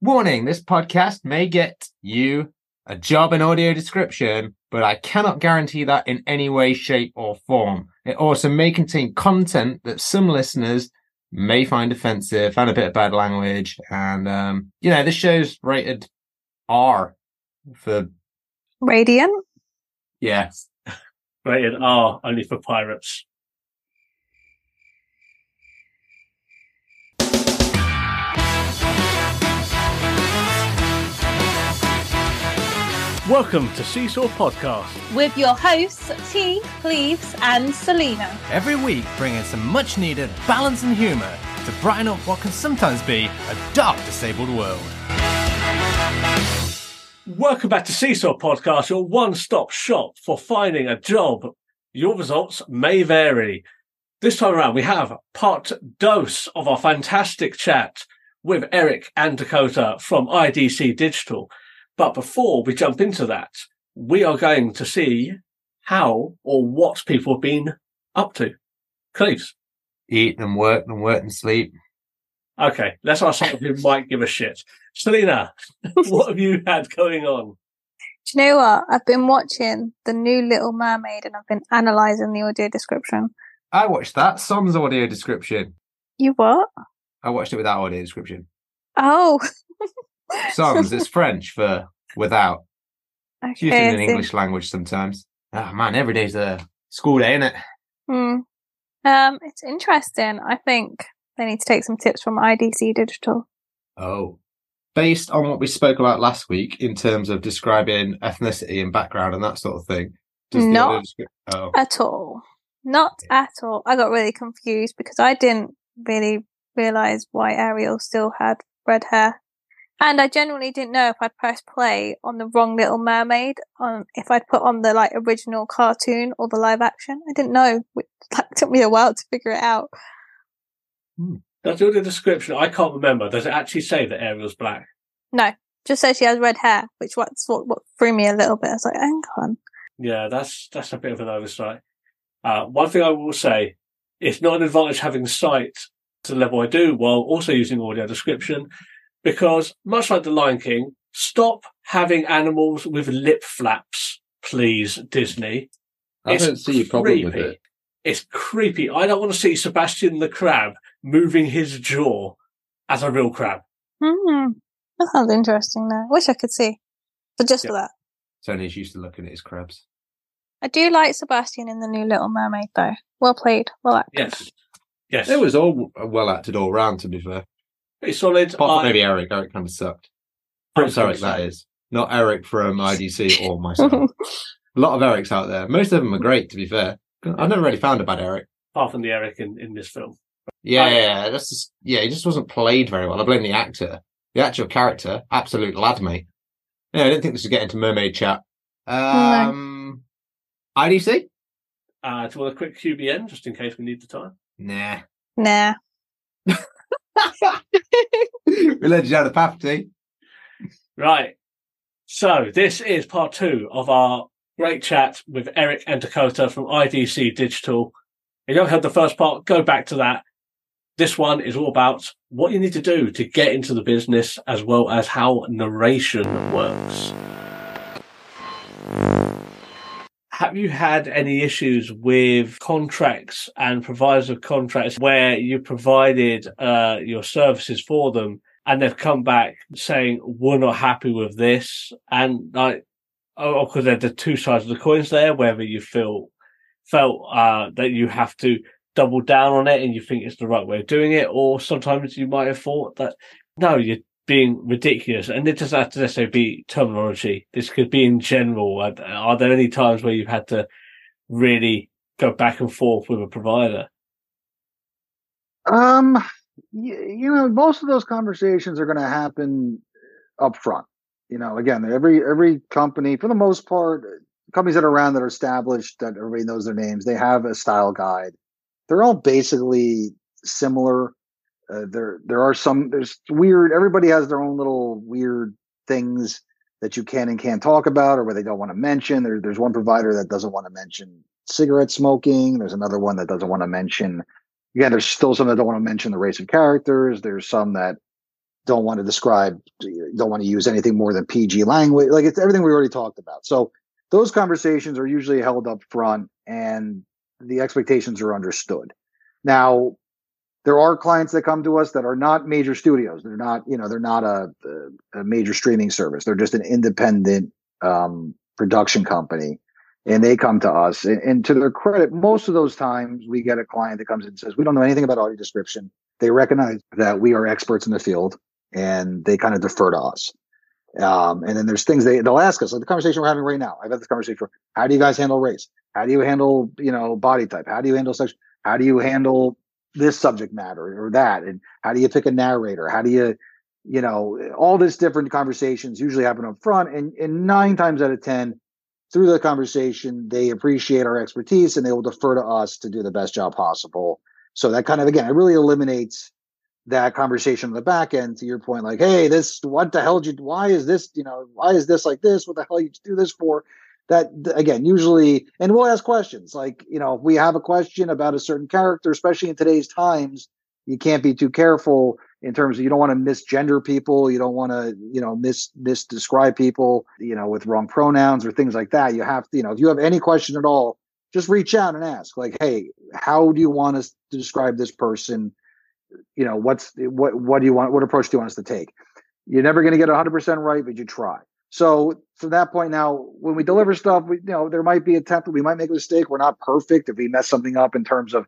Warning this podcast may get you a job in audio description, but I cannot guarantee that in any way, shape, or form. It also may contain content that some listeners may find offensive and a bit of bad language. And, um, you know, this show's rated R for, Radiant. yes. Rated R only for pirates. Welcome to Seesaw Podcast. With your hosts, T, Cleves, and Selena. Every week, bringing some much needed balance and humour to brighten up what can sometimes be a dark, disabled world. Welcome back to Seesaw Podcast, your one stop shop for finding a job. Your results may vary. This time around, we have part dose of our fantastic chat with Eric and Dakota from IDC Digital. But before we jump into that, we are going to see how or what people have been up to. Cleves. Eat and work and work and sleep. Okay, let's ask someone who might give a shit. Selena, what have you had going on? Do you know what? I've been watching The New Little Mermaid and I've been analysing the audio description. I watched that. Sans audio description. You what? I watched it without audio description. Oh. Sans, it's French for without. It's used in the. English language sometimes. Oh man, every day's a school day, isn't it? Hmm. Um, it's interesting. I think they need to take some tips from IDC Digital. Oh. Based on what we spoke about last week in terms of describing ethnicity and background and that sort of thing. does Not descri- oh. At all. Not at all. I got really confused because I didn't really realise why Ariel still had red hair. And I genuinely didn't know if I'd press play on the wrong Little Mermaid, on if I'd put on the like original cartoon or the live action. I didn't know. It like, took me a while to figure it out. Does all the description? I can't remember. Does it actually say that Ariel's black? No, just says she has red hair, which what's what, what threw me a little bit. I was like, hang on. Yeah, that's that's a bit of an oversight. Uh, one thing I will say, it's not an advantage having sight to the level I do while also using audio description, because much like the Lion King, stop having animals with lip flaps, please, Disney. I It's don't see a problem with it. It's creepy. I don't want to see Sebastian the crab moving his jaw as a real crab. Hmm. That sounds interesting now. Wish I could see. But just for that. Tony's used to looking at his crabs. I do like Sebastian in the new Little Mermaid, though. Well played, well acted. Yes. Yes. It was all well acted all round, to be fair. Pretty solid. Apart from I- maybe Eric. Eric kind of sucked. I Prince Eric, that so. is. Not Eric from IDC or myself. a lot of Erics out there. Most of them are great, to be fair. I've never really found a bad Eric. apart from the Eric in, in this film. Yeah, I- yeah, yeah, that's just, yeah, he just wasn't played very well. I blame the actor. The actual character, absolute lad, mate. Yeah, I didn't think this would get into mermaid chat. Um, IDC? Uh, do you want a quick QBN just in case we need the time? Nah. Nah. we led you down the path, T. Right. So this is part two of our great chat with Eric and Dakota from IDC Digital. If you haven't heard the first part, go back to that. This one is all about what you need to do to get into the business as well as how narration works. Have you had any issues with contracts and providers of contracts where you provided uh, your services for them and they've come back saying we're not happy with this and like oh because they're the two sides of the coins there whether you feel felt uh, that you have to double down on it and you think it's the right way of doing it or sometimes you might have thought that no you're being ridiculous and it doesn't have to necessarily be terminology this could be in general are, there any times where you've had to really go back and forth with a provider Um, you know, most of those conversations are going to happen up front. You know, again, every every company, for the most part, companies that are around that are established, that everybody knows their names, they have a style guide. They're all basically similar. Uh, there there are some there's weird. Everybody has their own little weird things that you can and can't talk about, or where they don't want to mention. There, there's one provider that doesn't want to mention cigarette smoking. There's another one that doesn't want to mention again, there's still some that don't want to mention the race of characters. There's some that don't want to describe, don't want to use anything more than PG language. Like it's everything we already talked about. So those conversations are usually held up front and the expectations are understood. Now, there are clients that come to us that are not major studios. They're not, you know, they're not a, a major streaming service. They're just an independent um, production company, and they come to us. And, and, to their credit, most of those times we get a client that comes in and says, "We don't know anything about audio description." They recognize that we are experts in the field, and they kind of defer to us. Um, and then there's things they they'll ask us, like the conversation we're having right now. I've had this conversation for how do you guys handle race? How do you handle, you know, body type? How do you handle sex? How do you handle this subject matter or that? And how do you pick a narrator? How do you, you know, all this different conversations usually happen up front. And, and nine times out of 10, through the conversation, they appreciate our expertise and they will defer to us to do the best job possible. So that kind of, again, it really eliminates that conversation on the back end to your point, like, hey, this, what the hell did you, why is this, you know, why is this like this? What the hell you do this for? That again, usually, and we'll ask questions like, you know, if we have a question about a certain character, especially in today's times, you can't be too careful in terms of you don't want to misgender people, you don't want to, you know, mis misdescribe people, you know, with wrong pronouns or things like that. You have to, you know, if you have any question at all, just reach out and ask, like, hey, how do you want us to describe this person? you know what's what what do you want what approach do you want us to take you're never going to get 100% right but you try so from that point now when we deliver stuff we you know there might be a template we might make a mistake we're not perfect if we mess something up in terms of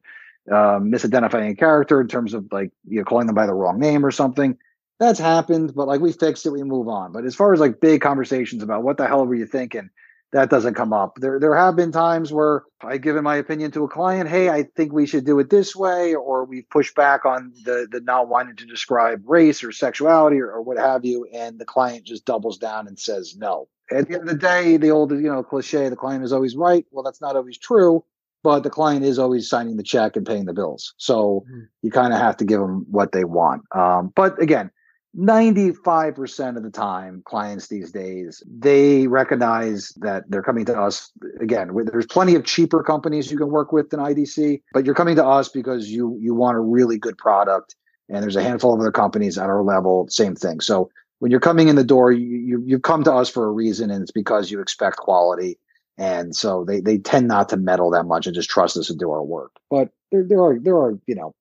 uh, misidentifying a character in terms of like you know calling them by the wrong name or something that's happened but like we fixed it we move on. But as far as like big conversations about what the hell were you thinking that doesn't come up. There there have been times where I've given my opinion to a client, hey, I think we should do it this way, or we push back on the the not wanting to describe race or sexuality or, or what have you, and the client just doubles down and says no. At the end of the day, the old you know cliche, the client is always right. Well, that's not always true, but the client is always signing the check and paying the bills. So mm-hmm. you kind of have to give them what they want. Um, but again, 95% of the time clients these days they recognize that they're coming to us again there's plenty of cheaper companies you can work with than idc but you're coming to us because you you want a really good product and there's a handful of other companies at our level same thing. So when you're coming in the door you, you you've come to us for a reason and it's because you expect quality and so they they tend not to meddle that much and just trust us to do our work. But there, there are there are you know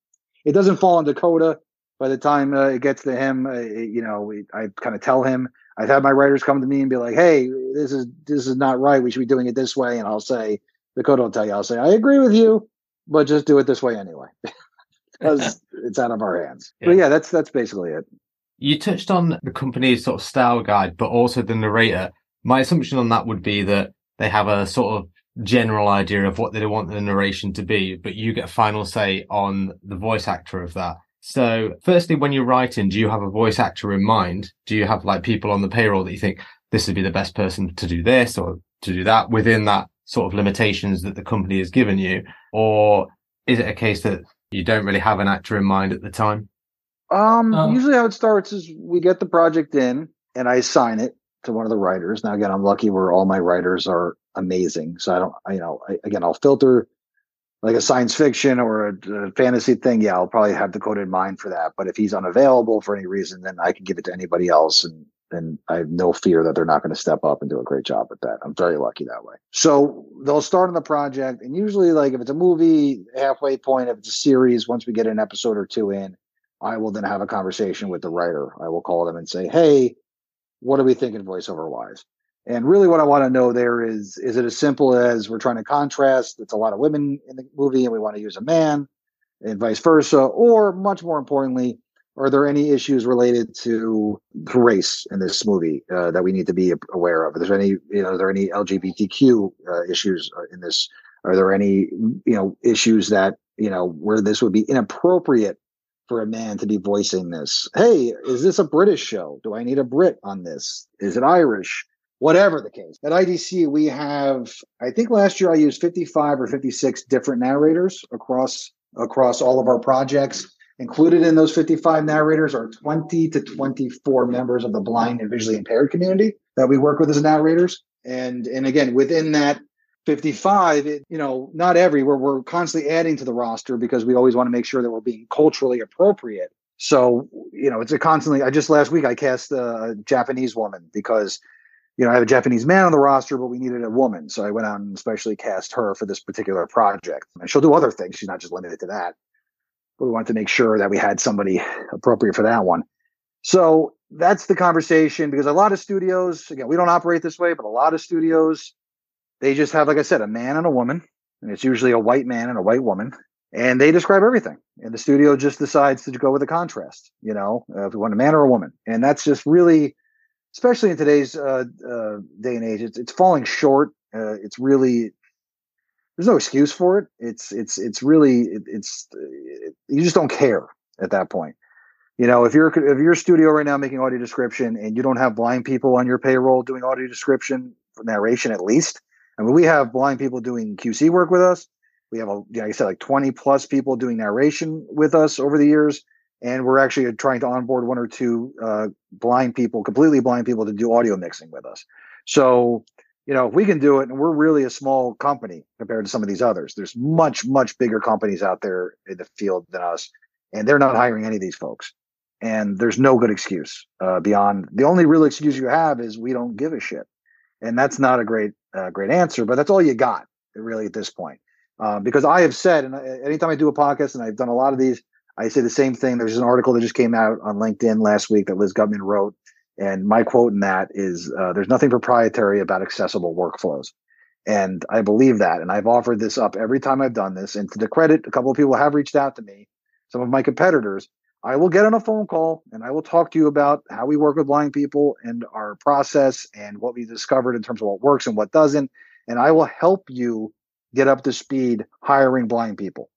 it doesn't fall on dakota by the time uh, it gets to him, uh, you know, I kind of tell him. I've had my writers come to me and be like, "Hey, this is this is not right. We should be doing it this way." And I'll say, Dakota will tell you. I'll say, "I agree with you, but just do it this way anyway," because it's out of our hands. Yeah. But yeah, that's that's basically it. You touched on the company's sort of style guide, but also the narrator. My assumption on that would be that they have a sort of general idea of what they want the narration to be, but you get final say on the voice actor of that. So, firstly, when you're writing, do you have a voice actor in mind? Do you have like people on the payroll that you think this would be the best person to do this or to do that within that sort of limitations that the company has given you? Or is it a case that you don't really have an actor in mind at the time? Um, um usually how it starts is we get the project in and I assign it to one of the writers. Now, again, I'm lucky where all my writers are amazing. So I don't, I, you know, I, again, I'll filter like a science fiction or a, a, fantasy thing, yeah, I'll probably have Dakota in mind for that. But if he's unavailable for any reason, then I can give it to anybody else, and and I have no fear that they're not going to step up and do a great job at that. I'm very lucky that way. So they'll start on the project, and usually, like if it's a movie, halfway point, if it's a series, once we get an episode or two in, I will then have a conversation with the writer. I will call them and say, "Hey, what are we thinking voiceover wise?" And really, what I want to know there is is it as simple as we're trying to contrast? It's a lot of women in the movie, and we want to use a man, and vice versa. Or much more importantly, are there any issues related to race in this movie uh, that we need to be aware of? Is there any, you know, are there any LGBTQ uh, issues uh, in this? Are there any, you know, issues that you know where this would be inappropriate for a man to be voicing this? Hey, is this a British show? Do I need a Brit on this? Is it Irish? Whatever the case. At IDC, we have, I think last year I used 55 or 56 different narrators across across all of our projects. Included in those 55 narrators are 20 to 24 members of the blind and visually impaired community that we work with as narrators. And and again, within that 55, it, you know, not every, we're, we're constantly adding to the roster because we always want to make sure that we're being culturally appropriate. So, you know, it's a constantly, I just last week I cast uh, a Japanese woman because, you know, I have a Japanese man on the roster, but we needed a woman. So I went out and especially cast her for this particular project. And she'll do other things. She's not just limited to that. But we wanted to make sure that we had somebody appropriate for that one. So that's the conversation because a lot of studios, again, we don't operate this way, but a lot of studios, they just have, like I said, a man and a woman. And it's usually a white man and a white woman and they describe everything and the studio just decides to go with a contrast you know if we want a man or a woman and that's just really especially in today's uh, uh, day and age it's, it's falling short uh, it's really there's no excuse for it. It's it's it's really it, it's it, you just don't care at that point. You know if you're if you're a studio right now making audio description and you don't have blind people on your payroll doing audio description narration at least i mean we have blind people doing qc work with us. We have a, like I said, like 20 plus people doing narration with us over the years. And we're actually trying to onboard one or two uh, blind people, completely blind people to do audio mixing with us. So, you know, if we can do it, and we're really a small company compared to some of these others, there's much, much bigger companies out there in the field than us. And they're not hiring any of these folks. And there's no good excuse uh, beyond the only real excuse you have is we don't give a shit. And that's not a great, uh, great answer, but that's all you got really at this point. Um, because I have said, and anytime I do a podcast, and I've done a lot of these, I say the same thing. There's an article that just came out on LinkedIn last week that Liz Gutman wrote, and my quote in that is, uh, "There's nothing proprietary about accessible workflows." And I believe that, and I've offered this up every time I've done this. And to the credit, a couple of people have reached out to me, some of my competitors. I will get on a phone call and I will talk to you about how we work with blind people and our process and what we discovered in terms of what works and what doesn't. And I will help you get up to speed hiring blind people.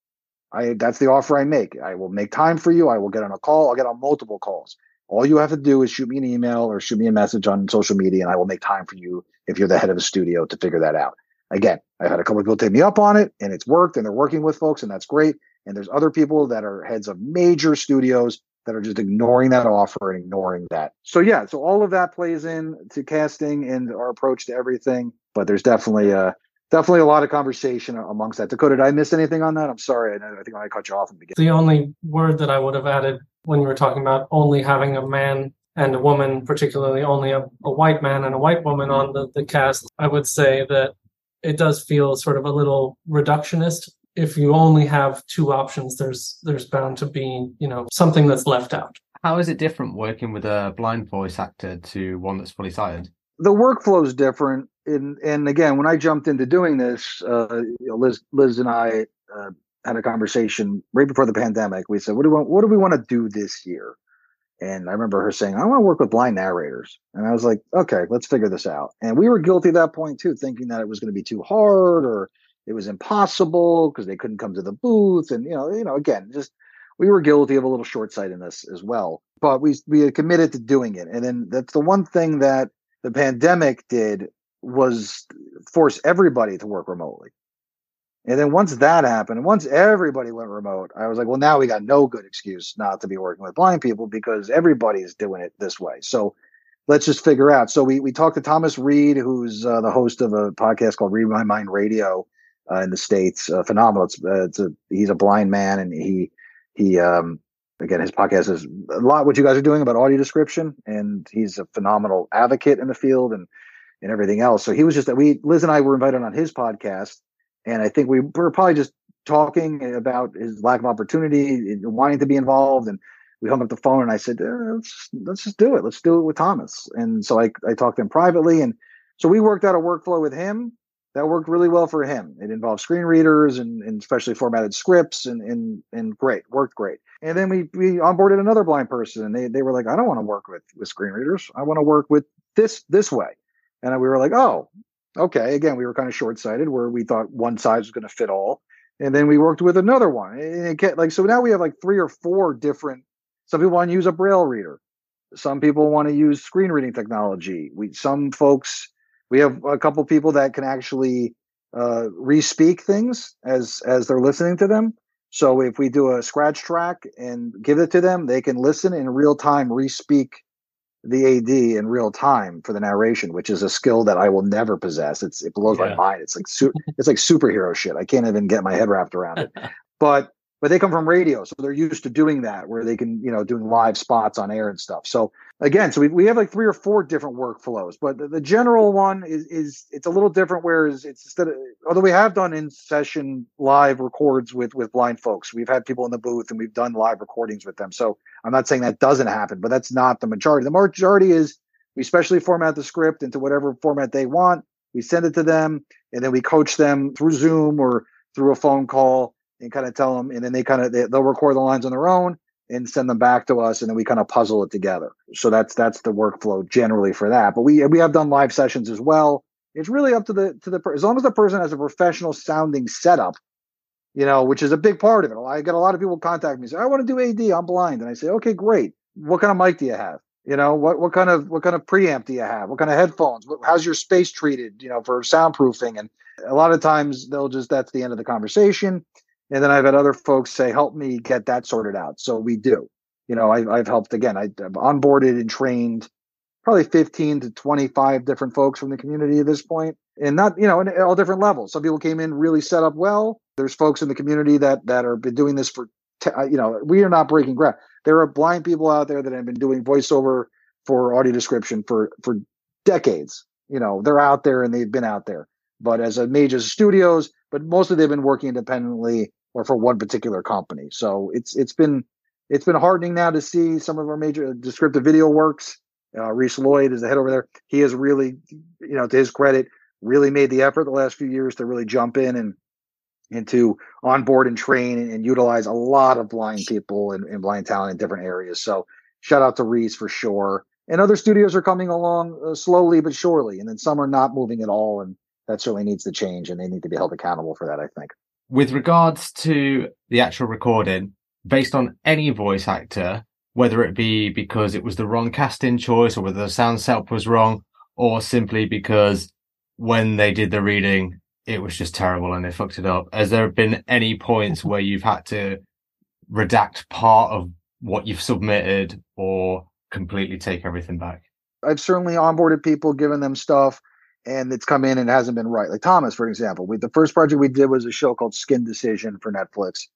I that's the offer I make. I will make time for you. I will get on a call. I'll get on multiple calls. All you have to do is shoot me an email or shoot me a message on social media, and I will make time for you if you're the head of a studio to figure that out. Again, I've had a couple of people take me up on it, and it's worked, and they're working with folks, and that's great. And there's other people that are heads of major studios that are just ignoring that offer and ignoring that. So yeah, so all of that plays in to casting and our approach to everything. But there's definitely a definitely a lot of conversation amongst that. Dakota, did I miss anything on that? I'm sorry. I, I think I cut you off in the beginning. The only word that I would have added when you were talking about only having a man and a woman, particularly only a, a white man and a white woman on the, the cast, I would say that it does feel sort of a little reductionist. If you only have two options, there's there's bound to be, you know, something that's left out. How is it different working with a blind voice actor to one that's fully sighted? The workflow is different and and again, when I jumped into doing this, uh, you know, Liz Liz and I uh, had a conversation right before the pandemic. We said, "What do we want, what do we want to do this year?" And I remember her saying, "I want to work with blind narrators." And I was like, "Okay, let's figure this out." And we were guilty at that point too, thinking that it was going to be too hard or it was impossible because they couldn't come to the booth. And you know, you know, again, just we were guilty of a little short sightedness as well. But we we had committed to doing it. And then that's the one thing that the pandemic did was force everybody to work remotely. And then once that happened, once everybody went remote, I was like, well, now we got no good excuse not to be working with blind people because everybody's doing it this way. So let's just figure out. So we we talked to Thomas Reid, who's uh, the host of a podcast called Reid My Mind Radio uh, in the states. Uh, phenomenal. It's, uh, it's a he's a blind man, and he he um again his podcast is a lot what you guys are doing about audio description, and he's a phenomenal advocate in the field and and everything else. So he was just that we Liz and I were invited on his podcast, and I think we were probably just talking about his lack of opportunity, wanting to be involved, and we hung up the phone and I said, eh, let's let's just do it. Let's do it with Thomas. And so I I talked to him privately, and so we worked out a workflow with him that worked really well for him. It involved screen readers and, and specially formatted scripts and, and and great, worked great. And then we we onboarded another blind person and they they were like, I don't want to work with with screen readers. I want to work with this this way. And we were like, oh, okay. Again, we were kind of short sighted where we thought one size was going to fit all. And then we worked with another one. And it like, so now we have like three or four different. Some people want to use a braille reader. Some people want to use screen reading technology. We, some folks, we have a couple people that can actually uh, re-speak things as as they're listening to them. So if we do a scratch track and give it to them, they can listen in real time, re-speak the AD in real time for the narration, which is a skill that I will never possess. It's it blows yeah. my mind. It's like su- it's like superhero shit. I can't even get my head wrapped around it. but but they come from radio, so they're used to doing that, where they can, you know, doing live spots on air and stuff. So again, so we, we have like three or four different workflows, but the, the general one is is it's a little different. Whereas it's instead of although we have done in session live records with with blind folks, we've had people in the booth and we've done live recordings with them. So I'm not saying that doesn't happen, but that's not the majority. The majority is we specially format the script into whatever format they want. We send it to them, and then we coach them through Zoom or through a phone call and kind of tell them, and then they kind of they, they'll record the lines on their own and send them back to us, and then we kind of puzzle it together. So that's that's the workflow generally for that. But we we have done live sessions as well. It's really up to the to the as long as the person has a professional sounding setup, you know, which is a big part of it. I get a lot of people contact me say, "I want to do AD. I'm blind," and I say, "Okay, great. What kind of mic do you have? You know, what what kind of what kind of preamp do you have? What kind of headphones? How's your space treated? You know, for soundproofing?" And a lot of times they'll just that's the end of the conversation and then I've had other folks say, help me get that sorted out. So we do. You know, I, have helped again, I, have onboarded and trained probably 15 to 25 different folks from the community at this point and not you know in all different levels. Some people came in really set up well. There's folks in the community that that are been doing this for uh, you know we are not breaking ground. There are blind people out there that have been doing voiceover for audio description for for decades. You know they're out there and they've been out there. But as a major studios but mostly they've been working independently or for one particular company. So it's it's been it's been heartening now to see some of our major descriptive video works. Uh, Reese Lloyd is the head over there. He has really, you know, to his credit, really made the effort the last few years to really jump in and and to onboard and train and, and utilize a lot of blind people and, and blind talent in different areas. So shout out to Reese for sure. And other studios are coming along uh, slowly but surely, and then some are not moving at all, and that certainly needs to change, and they need to be held accountable for that. I think with regards to the actual recording, based on any voice actor, whether it be because it was the wrong casting choice or whether the sound setup was wrong, or simply because when they did the reading, it was just terrible and they fucked it up. Has there been any points where you've had to redact part of what you've submitted or completely take everything back? I've certainly onboarded people, given them stuff and it's come in and hasn't been right. Like Thomas, for example, we the first project we did was a show called Skin Decision for Netflix.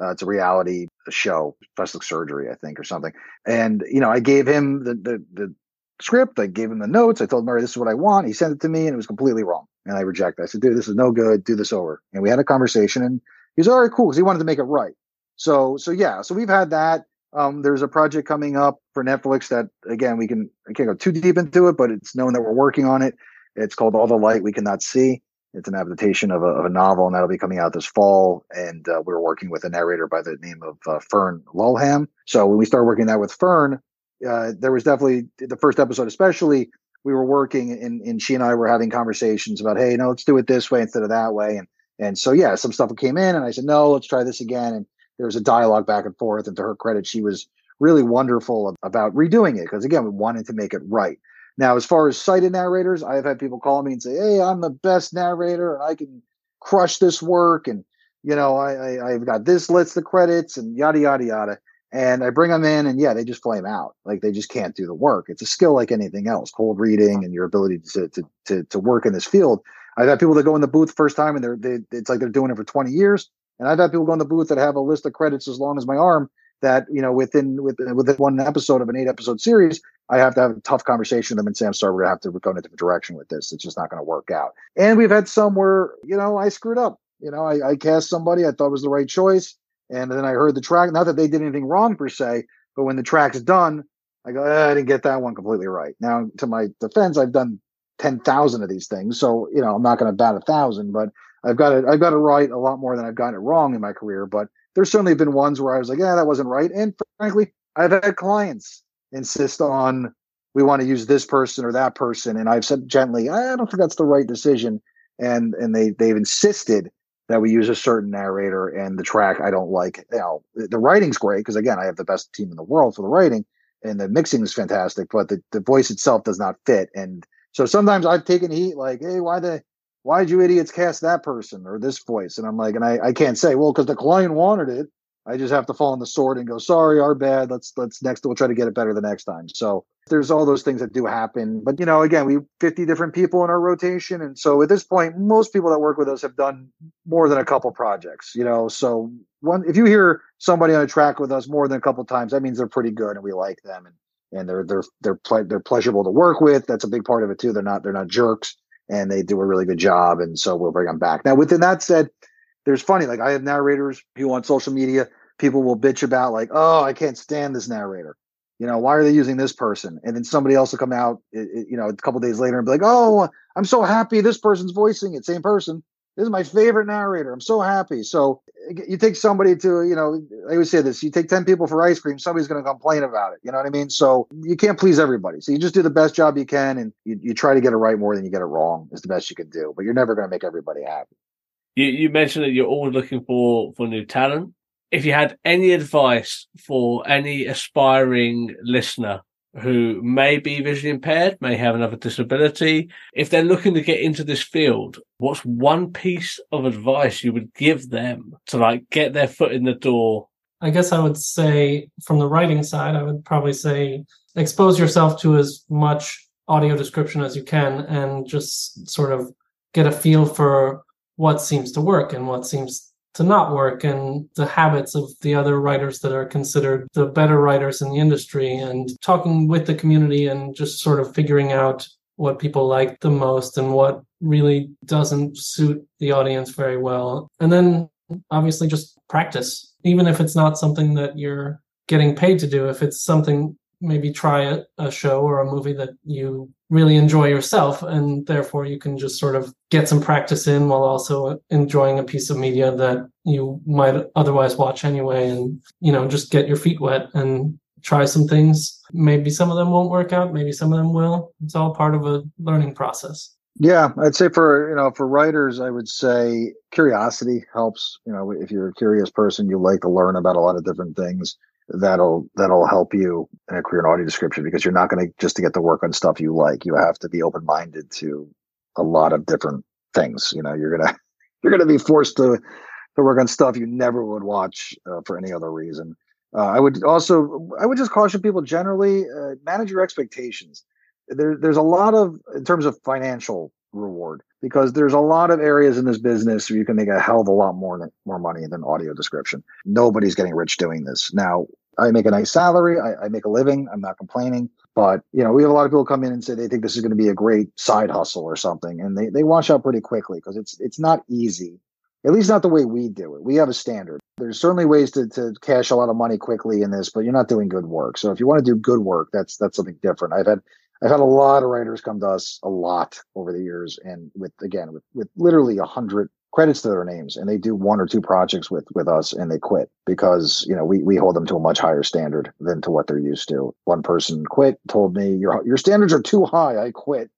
Uh, it's a reality show, plastic surgery, I think, or something. And you know, I gave him the the, the script. I gave him the notes. I told Murray, "This is what I want." He sent it to me, and it was completely wrong. And I rejected. I said, "Dude, this is no good. Do this over." And we had a conversation, and he was all right, cool, because he wanted to make it right. So, so yeah, so we've had that. Um, there's a project coming up for Netflix that again we can I can't go too deep into it, but it's known that we're working on it. It's called All the Light We Cannot See. It's an adaptation of a, of a novel, and that'll be coming out this fall. And uh, we're working with a narrator by the name of uh, Fern Lulham. So when we started working that with Fern, uh, there was definitely the first episode, especially we were working and, and she and I were having conversations about, hey, no, let's do it this way instead of that way. And and so yeah, some stuff came in, and I said, no, let's try this again. And there was a dialogue back and forth. And to her credit, she was really wonderful about redoing it because again, we wanted to make it right. Now, as far as sighted narrators, I've had people call me and say, "Hey, I'm the best narrator, and I can crush this work." And you know, I, I have got this list of credits and yada yada yada. And I bring them in, and yeah, they just flame out. Like they just can't do the work. It's a skill like anything else, cold reading and your ability to to to, to work in this field. I've had people that go in the booth first time, and they're they, it's like they're doing it for 20 years. And I've had people go in the booth that have a list of credits as long as my arm, that you know within within within one episode of an eight episode series i have to have a tough conversation with them and say i'm sorry we're to have to go in a different direction with this. It's just not to work out. And we've had some where you know i screwed up. You know I, I cast somebody i thought was the right choice and then i heard the track not that they did anything wrong per se but when the track's done i go eh, i didn't get that one completely right. Now to my defense i've done 10,000 of these things so you know i'm not going to bat a thousand but i've got it i've got it right a lot more than i've gotten it wrong in my career but there's certainly been ones where I was like, yeah, that wasn't right. And frankly, I've had clients insist on we want to use this person or that person, and I've said gently, I don't think that's the right decision, and and they they've insisted that we use a certain narrator and the track I don't like. You know, the writing's great because again, I have the best team in the world for the writing, and the mixing is fantastic, but the, the voice itself does not fit. And so sometimes I've taken heat like, hey, why the why did you idiots cast that person or this voice? And I'm like, and I, I can't say, well, because the client wanted it. I just have to fall on the sword and go, sorry, our bad. Let's let's next we'll try to get it better the next time. So there's all those things that do happen. But you know, again, we 50 different people in our rotation. And so at this point, most people that work with us have done more than a couple projects, you know. So one if you hear somebody on a track with us more than a couple times, that means they're pretty good and we like them and and they're they're they're ple- they're pleasurable to work with. That's a big part of it too. They're not they're not jerks and they do a really good job. And so we'll bring them back. Now, within that said, there's funny, like I have narrators who on social media, people will bitch about like, oh, I can't stand this narrator. You know, why are they using this person? And then somebody else will come out, you know, a couple days later and be like, oh, I'm so happy this person's voicing it. Same person. This is my favorite narrator. I'm so happy. So you take somebody to, you know, I always say this: you take ten people for ice cream, somebody's going to complain about it. You know what I mean? So you can't please everybody. So you just do the best job you can, and you, you try to get it right more than you get it wrong. Is the best you can do. But you're never going to make everybody happy. You, you mentioned that you're always looking for for new talent. If you had any advice for any aspiring listener who may be visually impaired, may have another disability, if they're looking to get into this field, what's one piece of advice you would give them to like get their foot in the door? I guess I would say from the writing side, I would probably say expose yourself to as much audio description as you can and just sort of get a feel for what seems to work and what seems to not work and the habits of the other writers that are considered the better writers in the industry and talking with the community and just sort of figuring out what people like the most and what really doesn't suit the audience very well. And then obviously just practice, even if it's not something that you're getting paid to do, if it's something maybe try a, a show or a movie that you really enjoy yourself and therefore you can just sort of get some practice in while also enjoying a piece of media that you might otherwise watch anyway and you know just get your feet wet and try some things. Maybe some of them won't work out maybe some of them will. It's all part of a learning process. Yeah i'd say for you know for writers i would say curiosity helps. You know if you're a curious person you like to learn about a lot of different things that'll that'll help you in a career in audio description because you're not going to just to get to work on stuff you like. You have to be open minded to a lot of different things. You know, you're gonna you're gonna be forced to to work on stuff you never would watch uh, for any other reason. Uh, I would also I would just caution people generally uh, manage your expectations. There, there's a lot of in terms of financial reward because there's a lot of areas in this business where you can make a hell of a lot more more money than audio description. Nobody's getting rich doing this. Now, I make a nice salary. I, I make a living. I'm not complaining. But you know, we have a lot of people come in and say they think this is going to be a great side hustle or something, and they they wash out pretty quickly because it's it's not easy. At least not the way we do it. We have a standard. There's certainly ways to, to cash a lot of money quickly in this, but you're not doing good work. So if you want to do good work, that's that's something different. I've had I've had a lot of writers come to us a lot over the years, and with again with with literally a hundred credits to their names, and they do one or two projects with with us, and they quit because you know we we hold them to a much higher standard than to what they're used to. One person quit, told me your your standards are too high. I quit,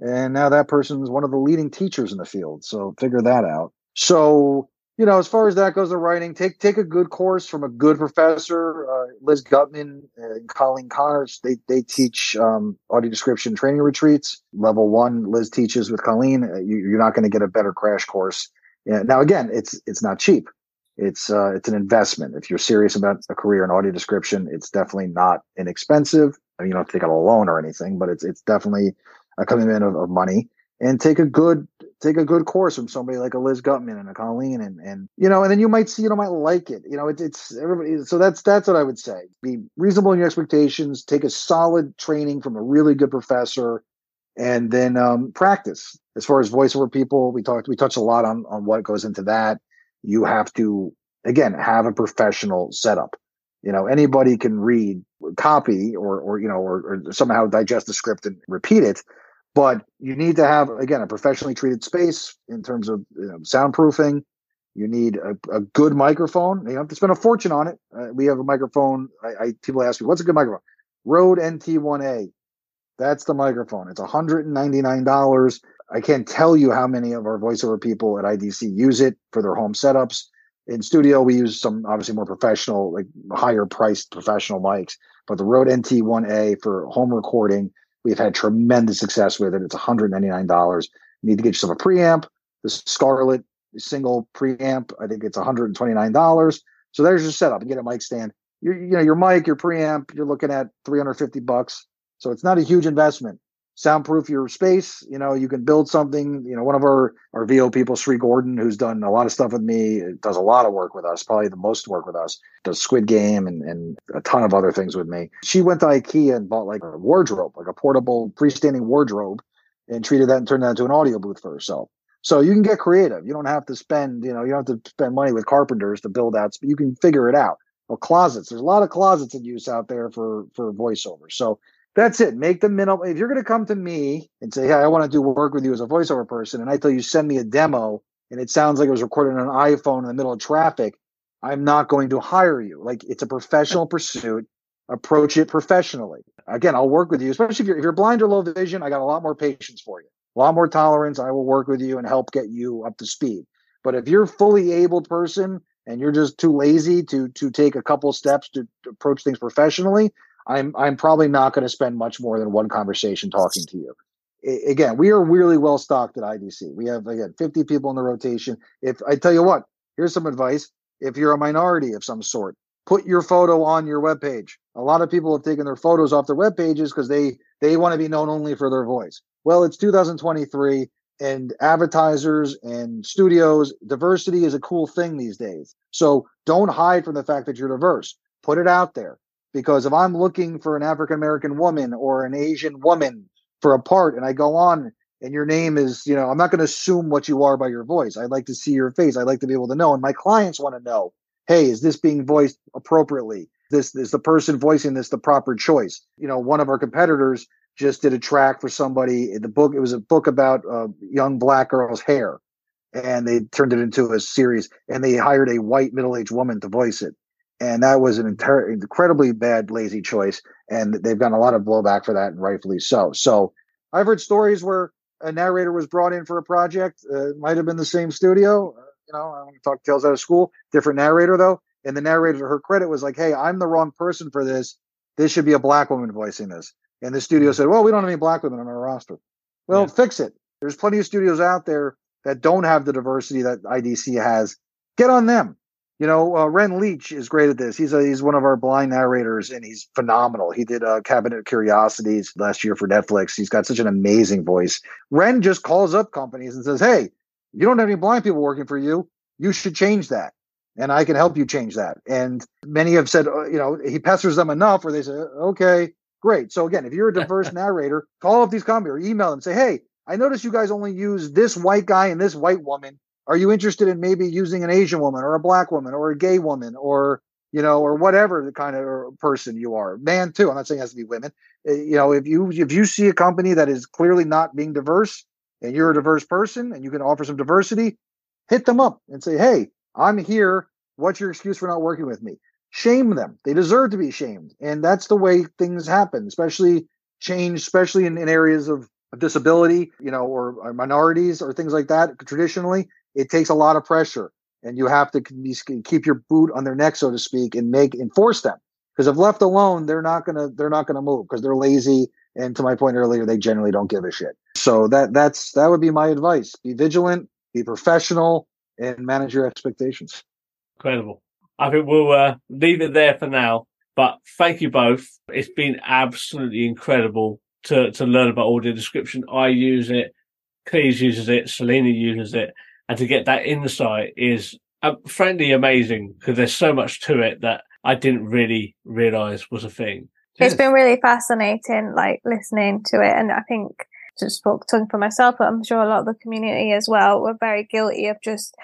and now that person's one of the leading teachers in the field. So figure that out. So you know, as far as that goes, the writing, take take a good course from a good professor. Uh, Liz Gutman and Colleen Connors, they they teach um, audio description training retreats. Level one, Liz teaches with Colleen. Uh, you, are not going to get a better crash course. Yeah. Now, again, it's it's not cheap. It's uh, it's an investment. If you're serious about a career in audio description, it's definitely not inexpensive. I mean, you don't have to take out a loan or anything, but it's it's definitely a commitment of, of money and take a good take a good course from somebody like a Liz Gutman and a Colleen and and you know and then you might see you know might like it. You know it, it's everybody so that's that's what I would say. Be reasonable in your expectations take a solid training from a really good professor and then um, practice. As far as voiceover people we talked we touched a lot on on what goes into that. You have to again have a professional setup. You know anybody can read copy or or you know or, or somehow digest the script and repeat it but you need to have again a professionally treated space in terms of you know, soundproofing. You need a, a, good microphone. You have to spend a fortune on it. Uh, we have a microphone. I, I, people ask me, "What's a good microphone?" Rode NT1A. That's the microphone. It's $199. I can't tell you how many of our voiceover people at IDC use it for their home setups. In studio, we use some obviously more professional, like higher priced professional mics. But the Rode NT1A for home recording We've had tremendous success with it. It's $199. You need to get yourself a preamp. The Scarlett single preamp, I think it's $129. So there's your setup. You get a mic stand. You know, your mic, your preamp, you're looking at 350 bucks. So it's not a huge investment. Soundproof your space. You know, you can build something. You know, one of our our VO people, Sri Gordon, who's done a lot of stuff with me, does a lot of work with us, probably the most work with us. Does Squid Game and and a ton of other things with me. She went to IKEA and bought like a wardrobe, like a portable freestanding wardrobe, and treated that and turned that into an audio booth for herself. So you can get creative. You don't have to spend, you know, you don't have to spend money with carpenters to build out. You can figure it out. Or closets. There's a lot of closets in use out there for for voiceover. So that's it. Make the minimum. If you're going to come to me and say, "Hey, I want to do work with you as a voiceover person," and I tell you send me a demo, and it sounds like it was recorded on an iPhone in the middle of traffic, I'm not going to hire you. Like it's a professional pursuit. Approach it professionally. Again, I'll work with you, especially if you're if you're blind or low vision. I got a lot more patience for you, a lot more tolerance. I will work with you and help get you up to speed. But if you're fully abled person and you're just too lazy to to take a couple steps to, to approach things professionally, I'm I'm probably not going to spend much more than one conversation talking to you. I, again, we are really well stocked at IDC. We have again 50 people in the rotation. If I tell you what, here's some advice. If you're a minority of some sort, put your photo on your webpage. A lot of people have taken their photos off their web pages because they they want to be known only for their voice. Well, it's 2023 and advertisers and studios, diversity is a cool thing these days. So don't hide from the fact that you're diverse. Put it out there because if I'm looking for an African American woman or an Asian woman for a part and I go on and your name is, you know, I'm not going to assume what you are by your voice. I'd like to see your face. I'd like to be able to know. And my clients want to know, hey, is this being voiced appropriately? This is the person voicing this the proper choice. You know, one of our competitors just did a track for somebody. The book, it was a book about a young black girl's hair. And they turned it into a series and they hired a white middle aged woman to voice it and that was an entire, incredibly bad, lazy choice. And they've gotten a lot of blowback for that, and rightfully so. So I've heard stories where a narrator was brought in for a project. Uh, might have been the same studio. Uh, you know, I'm going to talk tales out of school. Different narrator though, and the narrator, to her credit, was like, "Hey, I'm the wrong person for this. This should be a black woman voicing this." And the studio said, "Well, we don't have any black women on our roster." Well, yeah. fix it. There's plenty of studios out there that don't have the diversity that IDC has. Get on them you know, uh, Ren Leach is great at this. He's a, he's one of our blind narrators, and he's phenomenal. He did uh, Cabinet of Curiosities last year for Netflix. He's got such an amazing voice. Ren just calls up companies and says, "Hey, you don't have any blind people working for you. You should change that, and I can help you change that." And many have said, uh, you know, he pesters them enough where they say, "Okay, great." So again, if you're a diverse narrator, call up these companies or email them. Say, "Hey, I notice you guys only use this white guy and this white woman." Are you interested in maybe using an Asian woman or a black woman or a gay woman or you know or whatever the kind of person you are, man too? I'm not saying it has to be women. Eh, you know, if you if you see a company that is clearly not being diverse and you're a diverse person and you can offer some diversity, hit them up and say, "Hey, I'm here. What's your excuse for not working with me?" Shame them. They deserve to be shamed, and that's the way things happen, especially change, especially in, in areas of disability, you know, or, minorities or things like that. Traditionally, it takes a lot of pressure and you have to keep your boot on their neck so to speak and make enforce them. Because if left alone they're not going to they're not going to move because they're lazy and to my point earlier they generally don't give a shit. So that that's that would be my advice. Be vigilant be professional and manage your expectations. Incredible. I think we'll uh, leave it there for now but thank you both. It's been absolutely incredible to to learn about audio description. I use it Cleese uses it selena uses it and to get that insight is uh, frankly amazing because there's so much to it that I didn't really realize was a thing. It's been really fascinating, like listening to it, and I think just talking for myself, but I'm sure a lot of the community as well. We're very guilty of just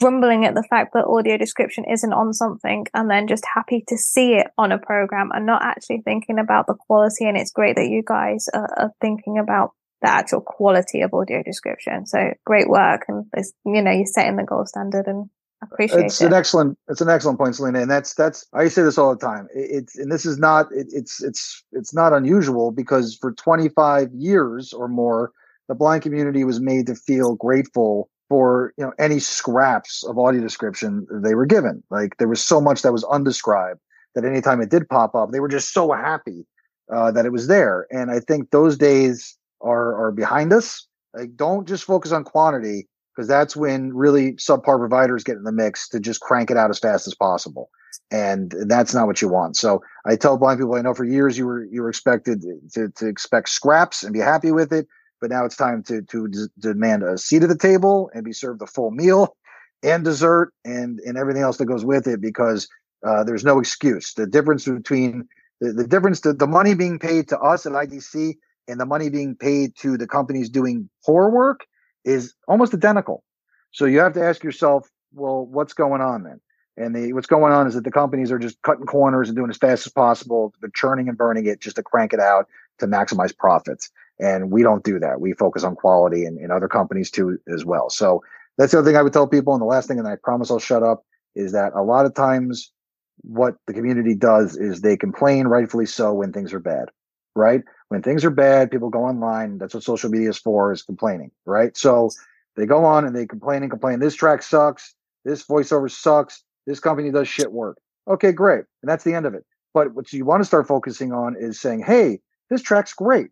grumbling at the fact that audio description isn't on something and then just happy to see it on a program and not actually thinking about the quality. And it's great that you guys are, are thinking about the actual quality of audio description. So great work, and this, you know, you're setting the gold standard, and I appreciate it's it. an excellent, it's an excellent point, Selena, and that's that's I say this all the time. it's and this is not it, it's it's it's not unusual because for 25 years or more, the blind community was made to feel grateful for you know any scraps of audio description they were given. Like there was so much that was undescribed that anytime it did pop up, they were just so happy uh, that it was there. And I think those days are are behind us. Like, don't just focus on quantity. because that's when really subpar providers get in the mix to just crank it out as fast as possible. And that's not what you want. So I tell blind people I know for years you were you were expected to, to expect scraps and be happy with it, but now it's time to to d- demand a seat at the table and be served a full meal and dessert and and everything else that goes with it because uh, there's no excuse. The difference between the, the difference the, the money being paid to us at IDC and the money being paid to the companies doing poor work is almost identical. So you have to ask yourself, well, what's going on then? And the, what's going on is that the companies are just cutting corners and doing as fast as possible. They're churning and burning it just to crank it out to maximize profits. And we don't do that. We focus on quality and, and other companies too as well. So that's the other thing I would tell people. And the last thing, and I promise I'll shut up, is that a lot of times what the community does is they complain, rightfully so, when things are bad, right? When things are bad, people go online. That's what social media is for, is complaining, right? So they go on and they complain and complain. This track sucks. This voiceover sucks. This company does shit work. Okay, great. And that's the end of it. But what you want to start focusing on is saying, hey, this track's great.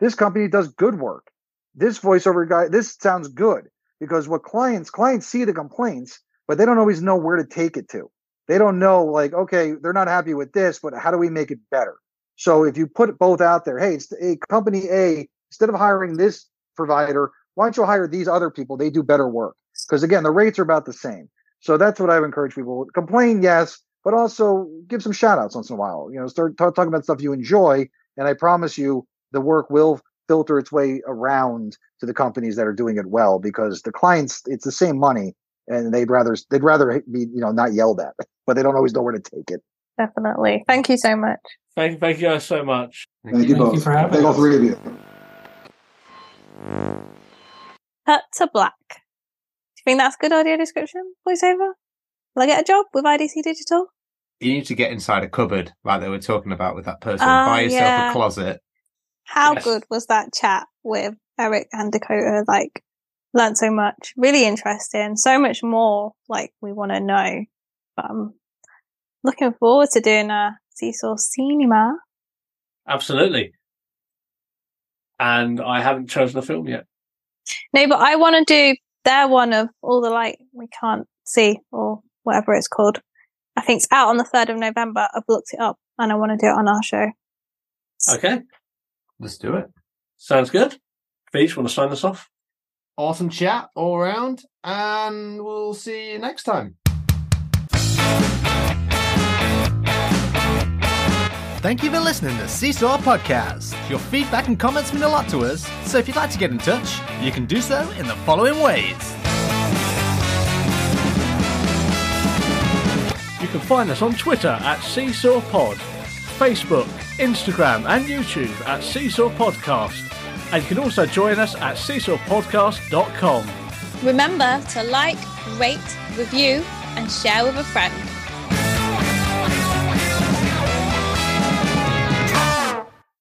This company does good work. This voiceover guy, this sounds good. Because what clients, clients see the complaints, but they don't always know where to take it to. They don't know, like, okay, they're not happy with this, but how do we make it better? So if you put both out there, hey, it's a company A, instead of hiring this provider, why don't you hire these other people? They do better work. Because again, the rates are about the same. So that's what I would encourage people. Complain, yes, but also give some shout outs once in a while. You know, start t- talking about stuff you enjoy. And I promise you the work will filter its way around to the companies that are doing it well because the clients, it's the same money and they'd rather, they'd rather be, you know, not yelled at, but they don't always know where to take it. Definitely. Thank you so much. Thank, thank you guys so much. Thank, you Thank both. you for having Thank all three of you. Cut to black. Do you think that's good audio description? Voiceover? Will I get a job with IDC Digital? You need to get inside a cupboard, like they were talking about with that person. Oh, Buy yourself yeah. a closet. How Yes. good was that chat with Eric and Dakota? Like, learned so much. Really interesting. So much more, like, we want to know. But I'm looking forward to doing a Seesaw Cinema. Absolutely. And I haven't chosen a film yet. No, but I want to do their one of all the light we can't see or whatever it's called. I think it's out on the 3rd of November. I've looked it up and I want to do it on our show. Okay. Let's do it. Sounds good. Beach, want to sign us off? Awesome chat all around, and we'll see you next time. Thank you for listening to Seesaw Podcast. Your feedback and comments mean a lot to us, so if you'd like to get in touch, you can do so in the following ways. You can find us on Twitter at Seesaw Pod, Facebook, Instagram, and YouTube at Seesaw Podcast. And you can also join us at seesawpodcast.com. Remember to like, rate, review, and share with a friend.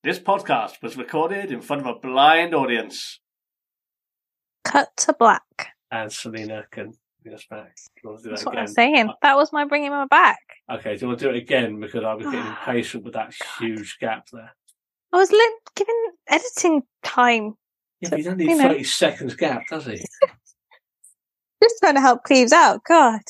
This podcast was recorded in front of a blind audience. Cut to black. And Selena can bring us back. Do you want to do that That's what again? I'm saying. Uh, that was my bringing her back. Okay, do you want to do it again? Because I was getting impatient with that oh, huge gap there. I was li- given editing time. Yeah, but you don't need You know. 30 seconds gap, does he? Just trying to help Cleves out. God.